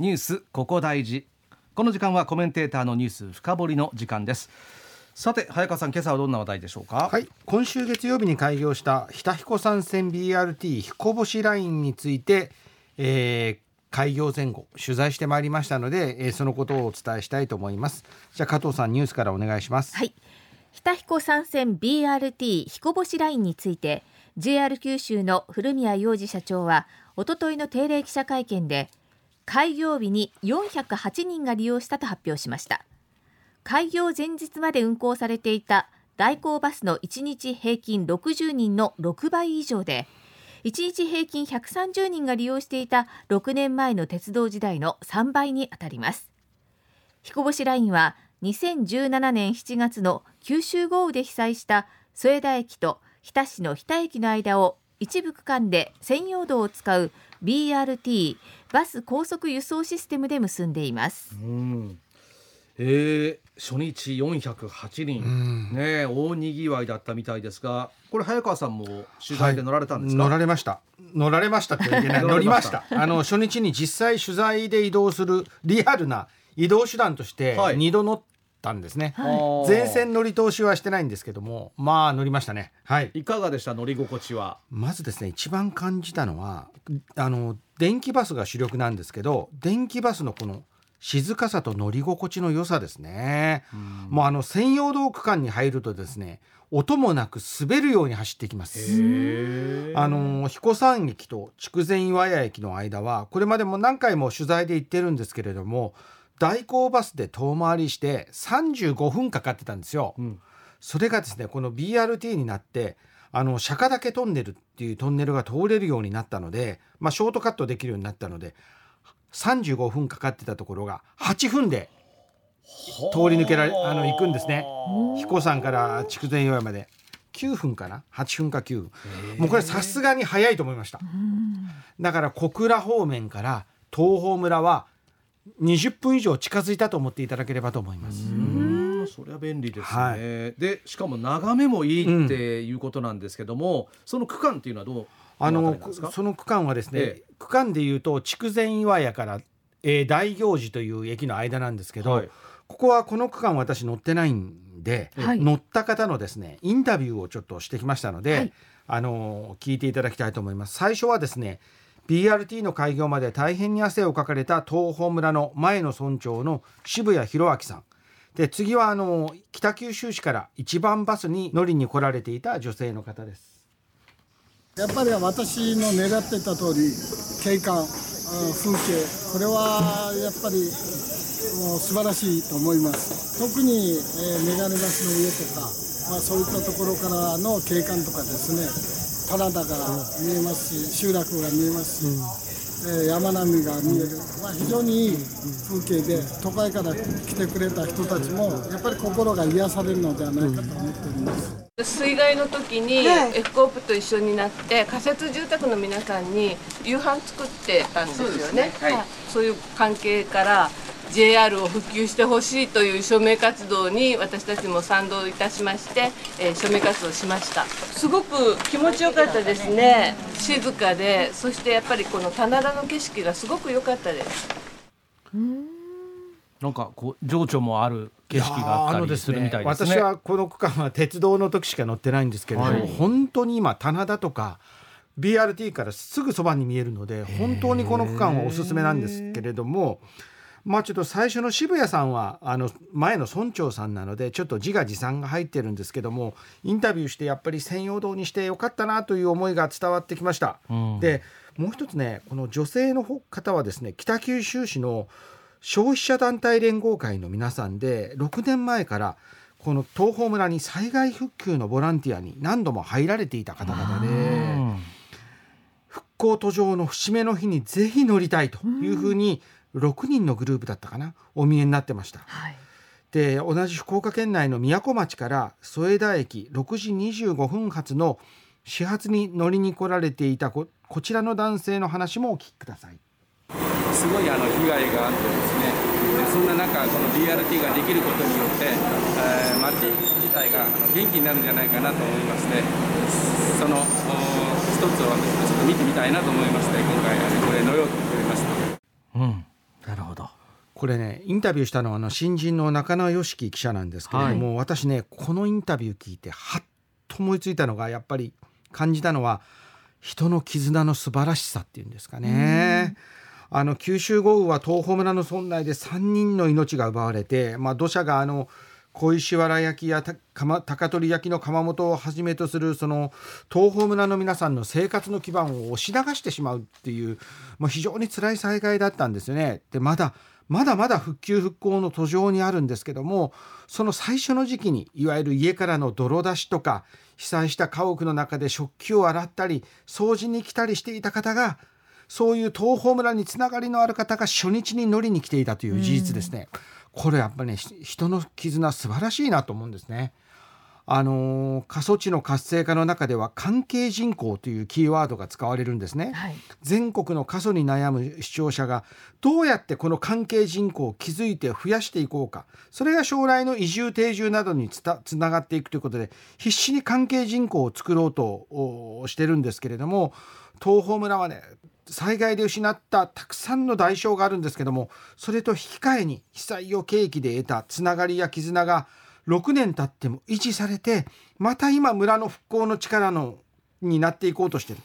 ニュースここ大事。この時間はコメンテーターのニュース深掘りの時間です。さて早川さん今朝はどんな話題でしょうか？はい。今週月曜日に開業した日田彦山線 BRT 彦星ラインについて、えー、開業前後取材してまいりましたので、えー、そのことをお伝えしたいと思います。じゃあ加藤さんニュースからお願いします。はい。日田彦山線 BRT 彦星ラインについて JR 九州の古宮洋二社長はおとといの定例記者会見で開業日に408人が利用したと発表しました。開業前日まで運行されていた代行バスの1日平均60人の6倍以上で1日平均130人が利用していた6年前の鉄道時代の3倍にあたります。彦星ラインは2017年7月の九州豪雨で被災した添田駅と日田市の日田駅の間を一部区間で専用道を使う BRT バス高速輸送システムで結んでいます。うん。えー、初日408人、ね、大にぎわいだったみたいですがこれ早川さんも取材で乗られたんですか、はい、乗られました。乗られましたって言けない。乗りました。あの初日に実際取材で移動するリアルな移動手段として2度乗ったんですね、はい、前線乗り通しはしてないんですけどもまあ乗りましたね。はい。いかがでした乗り心地は？まずですね一番感じたのはあの電気バスが主力なんですけど電気バスのこの静かさと乗り心地の良さですね。うもうあの専用道区間に入るとですね音もなく滑るように走ってきます。あの彦山駅と筑前岩屋駅の間はこれまでも何回も取材で行ってるんですけれども代行バスで遠回りして35分かかってたんですよ。うん、それがですねこの BRT になってあの釈迦岳トンネルっていうトンネルが通れるようになったので、まあ、ショートカットできるようになったので35分かかってたところが8分で通り抜けられあ。の行くんですね。彦山から筑前岩まで。9分かな？8分か9分。もうこれさすがに早いと思いました。だから小倉方面から東峰村は20分以上近づいたと思っていただければと思います。それは便利ですね、はい、でしかも眺めもいいっていうことなんですけども、うん、その区間っていうのはどうあのその区間はですね、ええ、区間でいうと筑前岩屋から、えー、大行寺という駅の間なんですけど、はい、ここはこの区間私乗ってないんで、はい、乗った方のですねインタビューをちょっとしてきましたので、はい、あの聞いていただきたいと思います。最初はですね BRT の開業まで大変に汗をかかれた東峰村の前の村長の渋谷博明さん。で次はあの北九州市から一番バスに乗りに来られていた女性の方です。やっぱり私の狙ってた通り景観風景これはやっぱりもう素晴らしいと思います。特に、えー、メガネ橋の上とか、まあ、そういったところからの景観とかですね。棚田が見えますし集落が見えますし、うん、えー、山並みが見える、まあ、非常にいい風景で都会から来てくれた人たちもやっぱり心が癒されるのではないかと思っております。水害の時に F コープと一緒になって仮設住宅の皆さんに夕飯作ってたんですよね。そう、ね。はい、そういう関係から JR を普及してほしいという署名活動に私たちも賛同いたしまして、えー、署名活動しましたすごく気持ちよかったですね静かでそしてやっぱりこの棚田の景色がすごく良かったですなんかこう情緒もある景色があったりするみたいですね。私はこの区間は鉄道の時しか乗ってないんですけれども、はい、本当に今棚田とか BRT からすぐそばに見えるので本当にこの区間はおすすめなんですけれども。まあちょっと最初の渋谷さんはあの前の村長さんなのでちょっと自画自賛が入ってるんですけどもインタビューしてやっぱり専用道にしてよかったなという思いが伝わってきました。うん、でもう一つねこの女性の方はですね北九州市の消費者団体連合会の皆さんで6年前からこの東峰村に災害復旧のボランティアに何度も入られていた方々で復興途上の節目の日にぜひ乗りたいというふうに6人のグループだったかなお見えになってました。はいで同じ福岡県内の宮古町から添田駅6時25分発の始発に乗りに来られていたこちらの男性の話もお聞きください。すごいあの被害があってですねそんな中この BRT ができることによって、えー、町自体が元気になるんじゃないかなと思いましてその一つを私もちょっと見てみたいなと思いまして今回これ乗ろうと思いました。うんだかこれねインタビューしたのはあの新人の中野良樹記者なんですけれども、はい、私ねこのインタビュー聞いてはっと思いついたのがやっぱり感じたのは人の絆の素晴らしさっていうんですかね。あの九州豪雨は東峰村の村内で3人の命が奪われて、まあ、土砂があの小石原焼きや高取焼きの窯元をはじめとするその東峰村の皆さんの生活の基盤を押し流してしまうっていう、まあ、非常に辛い災害だったんですよね。でまだまだまだ復旧復興の途上にあるんですけどもその最初の時期にいわゆる家からの泥出しとか被災した家屋の中で食器を洗ったり掃除に来たりしていた方がそういう東峰村につながりのある方が初日に乗りに来ていたという事実ですね。これやっぱりね人の絆素晴らしいなと思うんですね。あの過疎地の活性化の中では関係人口というキーワードが使われるんですね、はい、全国の過疎に悩む視聴者がどうやってこの関係人口を築いて増やしていこうかそれが将来の移住定住などにつつながっていくということで必死に関係人口を作ろうとしてるんですけれども東峰村はね災害で失ったたくさんの代償があるんですけどもそれと引き換えに被災を契機で得たつながりや絆が6年経っても維持されてまた今村の復興の力のになっていこうとしてる。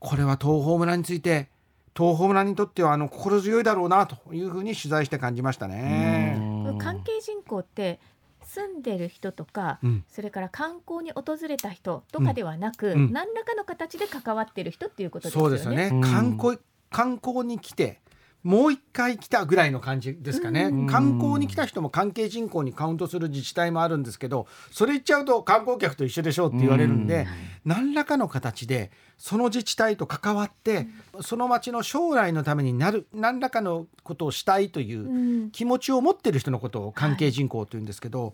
これは東峰村について東峰村にとってはあの心強いだろうなというふうに取材して感じましたね。関係人口って住んでる人とか、うん、それから観光に訪れた人とかではなく、うん、何らかの形で関わってる人っていうことですよね。そうですよね。観光観光に来てもう一回来たぐらいの感じですかね、観光に来た人も関係人口にカウントする自治体もあるんですけどそれ言っちゃうと観光客と一緒でしょうって言われるんで、何らかの形でその自治体と関わってその町の将来のためになる何らかのことをしたいという気持ちを持ってる人のことを関係人口というんですけど、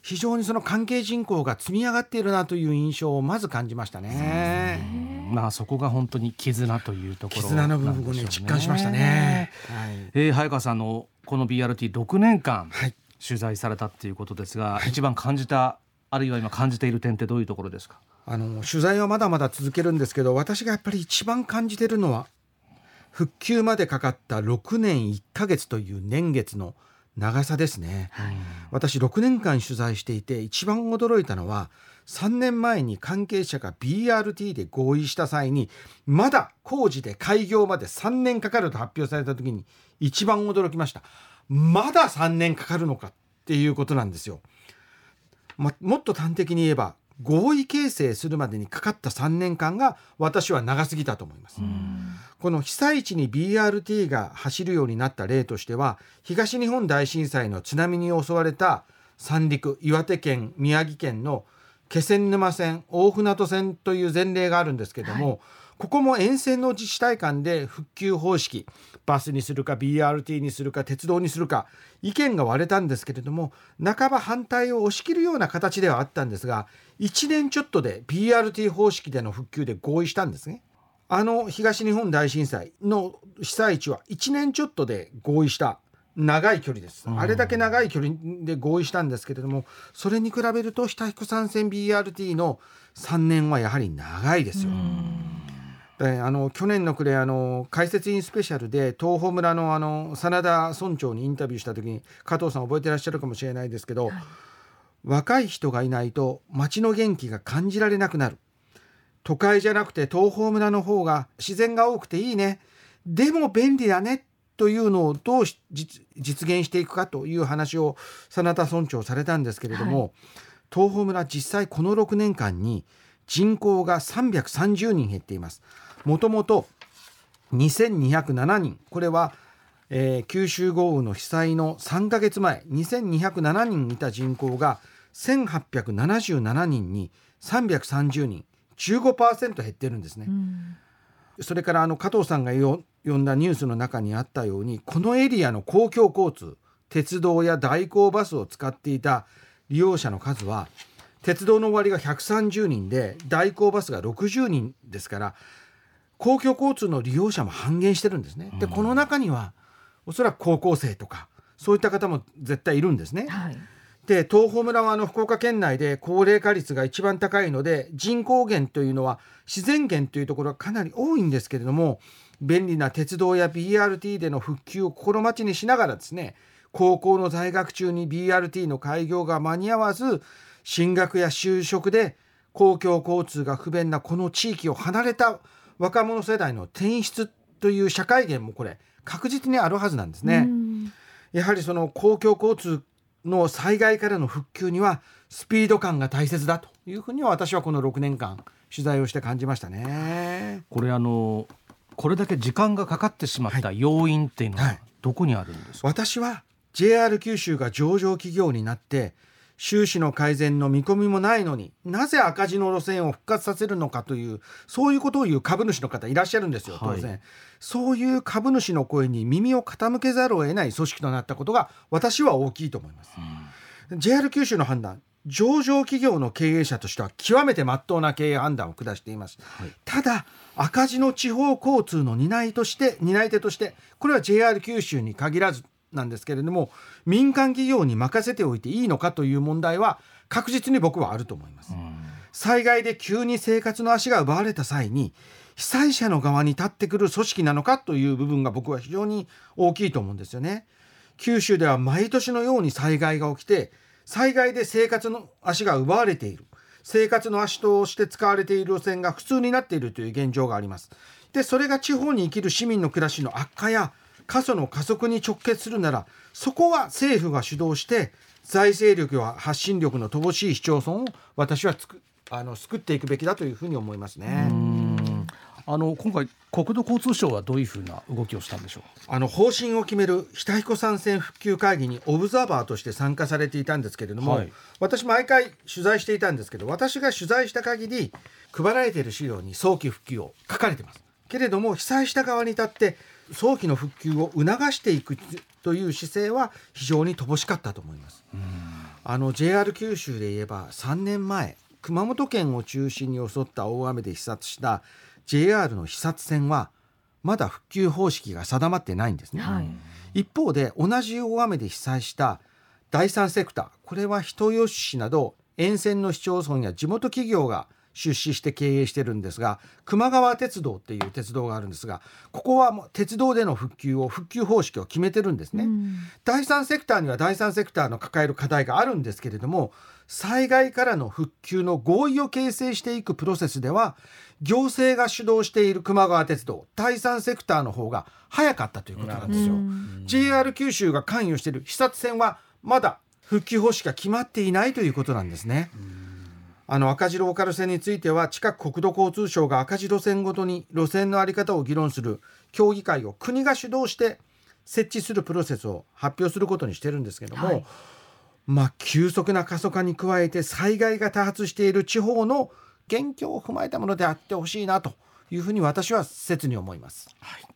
非常にその関係人口が積み上がっているなという印象をまず感じましたね。まあそこが本当に絆というところ、絆の部分をね実感しましたね。はい、えー、早川さんのこの BRT6 年間取材されたっていうことですが、はい、一番感じたあるいは今感じている点ってどういうところですか？あの取材はまだまだ続けるんですけど私がやっぱり一番感じてるのは復旧までかかった6年1ヶ月という年月の長さですね、はい、私6年間取材していて一番驚いたのは3年前に関係者が BRT で合意した際にまだ工事で開業まで3年かかると発表された時に一番驚きました。まだ3年かかるのかっていうことなんですよ、ま、もっと端的に言えば合意形成するまでにかかった3年間が私は長すぎたと思います。この被災地に BRT が走るようになった例としては東日本大震災の津波に襲われた三陸岩手県宮城県の気仙沼線大船渡線という前例があるんですけども、はい、ここも沿線の自治体間で復旧方式バスにするか BRT にするか鉄道にするか意見が割れたんですけれども半ば反対を押し切るような形ではあったんですが1年ちょっとで BRT 方式での復旧で合意したんですね。あの東日本大震災の被災地は1年ちょっとで合意した長い距離です、あれだけ長い距離で合意したんですけれどもそれに比べると日田彦山線 BRT の3年はやはり長いですよ。であの去年の暮れあの解説員スペシャルで東峰村のあの真田村長にインタビューした時に加藤さん覚えてらっしゃるかもしれないですけど、はい、若い人がいないと町の元気が感じられなくなる。都会じゃなくて東峰村の方が自然が多くていいね。でも便利だねというのをどう実現していくかという話を真田村長されたんですけれども、はい、東峰村実際この6年間に人口が330人減っています。もともと2207人。これは、えー、九州豪雨の被災の3ヶ月前2207人いた人口が1877人に330人。15%減ってるんですね。うんそれからあの加藤さんが読んだニュースの中にあったようにこのエリアの公共交通鉄道や代行バスを使っていた利用者の数は鉄道の終わりが130人で代行バスが60人ですから公共交通の利用者も半減してるんですね。でこの中にはおそらく高校生とかそういった方も絶対いるんですね。はいで東峰村はあの福岡県内で高齢化率が一番高いので人口減というのは自然減というところがかなり多いんですけれども便利な鉄道や BRT での復旧を心待ちにしながらですね高校の在学中に BRT の開業が間に合わず進学や就職で公共交通が不便なこの地域を離れた若者世代の転出という社会源もこれ確実にあるはずなんですね。やはりその公共交通の災害からの復旧にはスピード感が大切だというふうには私はこの6年間取材をして感じましたね。これあのこれだけ時間がかかってしまった要因っていうのはどこにあるんですか、はい、私は JR 九州が上場企業になって収支の改善の見込みもないのになぜ赤字の路線を復活させるのかというそういうことを言う株主の方いらっしゃるんですよ当然、はい、そういう株主の声に耳を傾けざるを得ない組織となったことが私は大きいと思います、うん、JR 九州の判断上場企業の経営者としては極めて真っ当な経営判断を下しています、はい、ただ赤字の地方交通の担いとして担い手としてこれは JR 九州に限らずなんですけれども民間企業に任せておいていいのかという問題は確実に僕はあると思います。災害で急に生活の足が奪われた際に被災者の側に立ってくる組織なのかという部分が僕は非常に大きいと思うんですよね。九州では毎年のように災害が起きて災害で生活の足が奪われている生活の足として使われている路線が普通になっているという現状があります。でそれが地方に生きる市民の暮らしの悪化や過疎の加速に直結するならそこは政府が主導して財政力や発信力の乏しい市町村を私はつくあの救っていくべきだというふうに思いますね。あの今回国土交通省はどういうふうな動きをしたんでしょう？あの方針を決める日田彦山線復旧会議にオブザーバーとして参加されていたんですけれども、はい、私毎回取材していたんですけど私が取材した限り配られている資料に早期復旧を書かれてます。けれども被災した側に立って早期の復旧を促していくという姿勢は非常に乏しかったと思います。あの JR 九州で言えば3年前熊本県を中心に襲った大雨で被災した JR の被殺線はまだ復旧方式が定まってないんですね、はい、一方で同じ大雨で被災した第三セクターこれは人吉市など沿線の市町村や地元企業が出資して経営してるんですが熊川鉄道っていう鉄道があるんですがここはもう鉄道での復旧を復旧方式を決めてるんですね、うん、第三セクターには第三セクターの抱える課題があるんですけれども災害からの復旧の合意を形成していくプロセスでは行政が主導している熊川鉄道第三セクターの方が早かったということなんですよ、うん、JR 九州が関与している視察線はまだ復旧方式が決まっていないということなんですね、うんあの赤字ローカル線については近く国土交通省が赤字路線ごとに路線の在り方を議論する協議会を国が主導して設置するプロセスを発表することにしてるんですけども、はい、まあ急速な過疎化に加えて災害が多発している地方の現況を踏まえたものであってほしいなというふうに私は切に思います。はい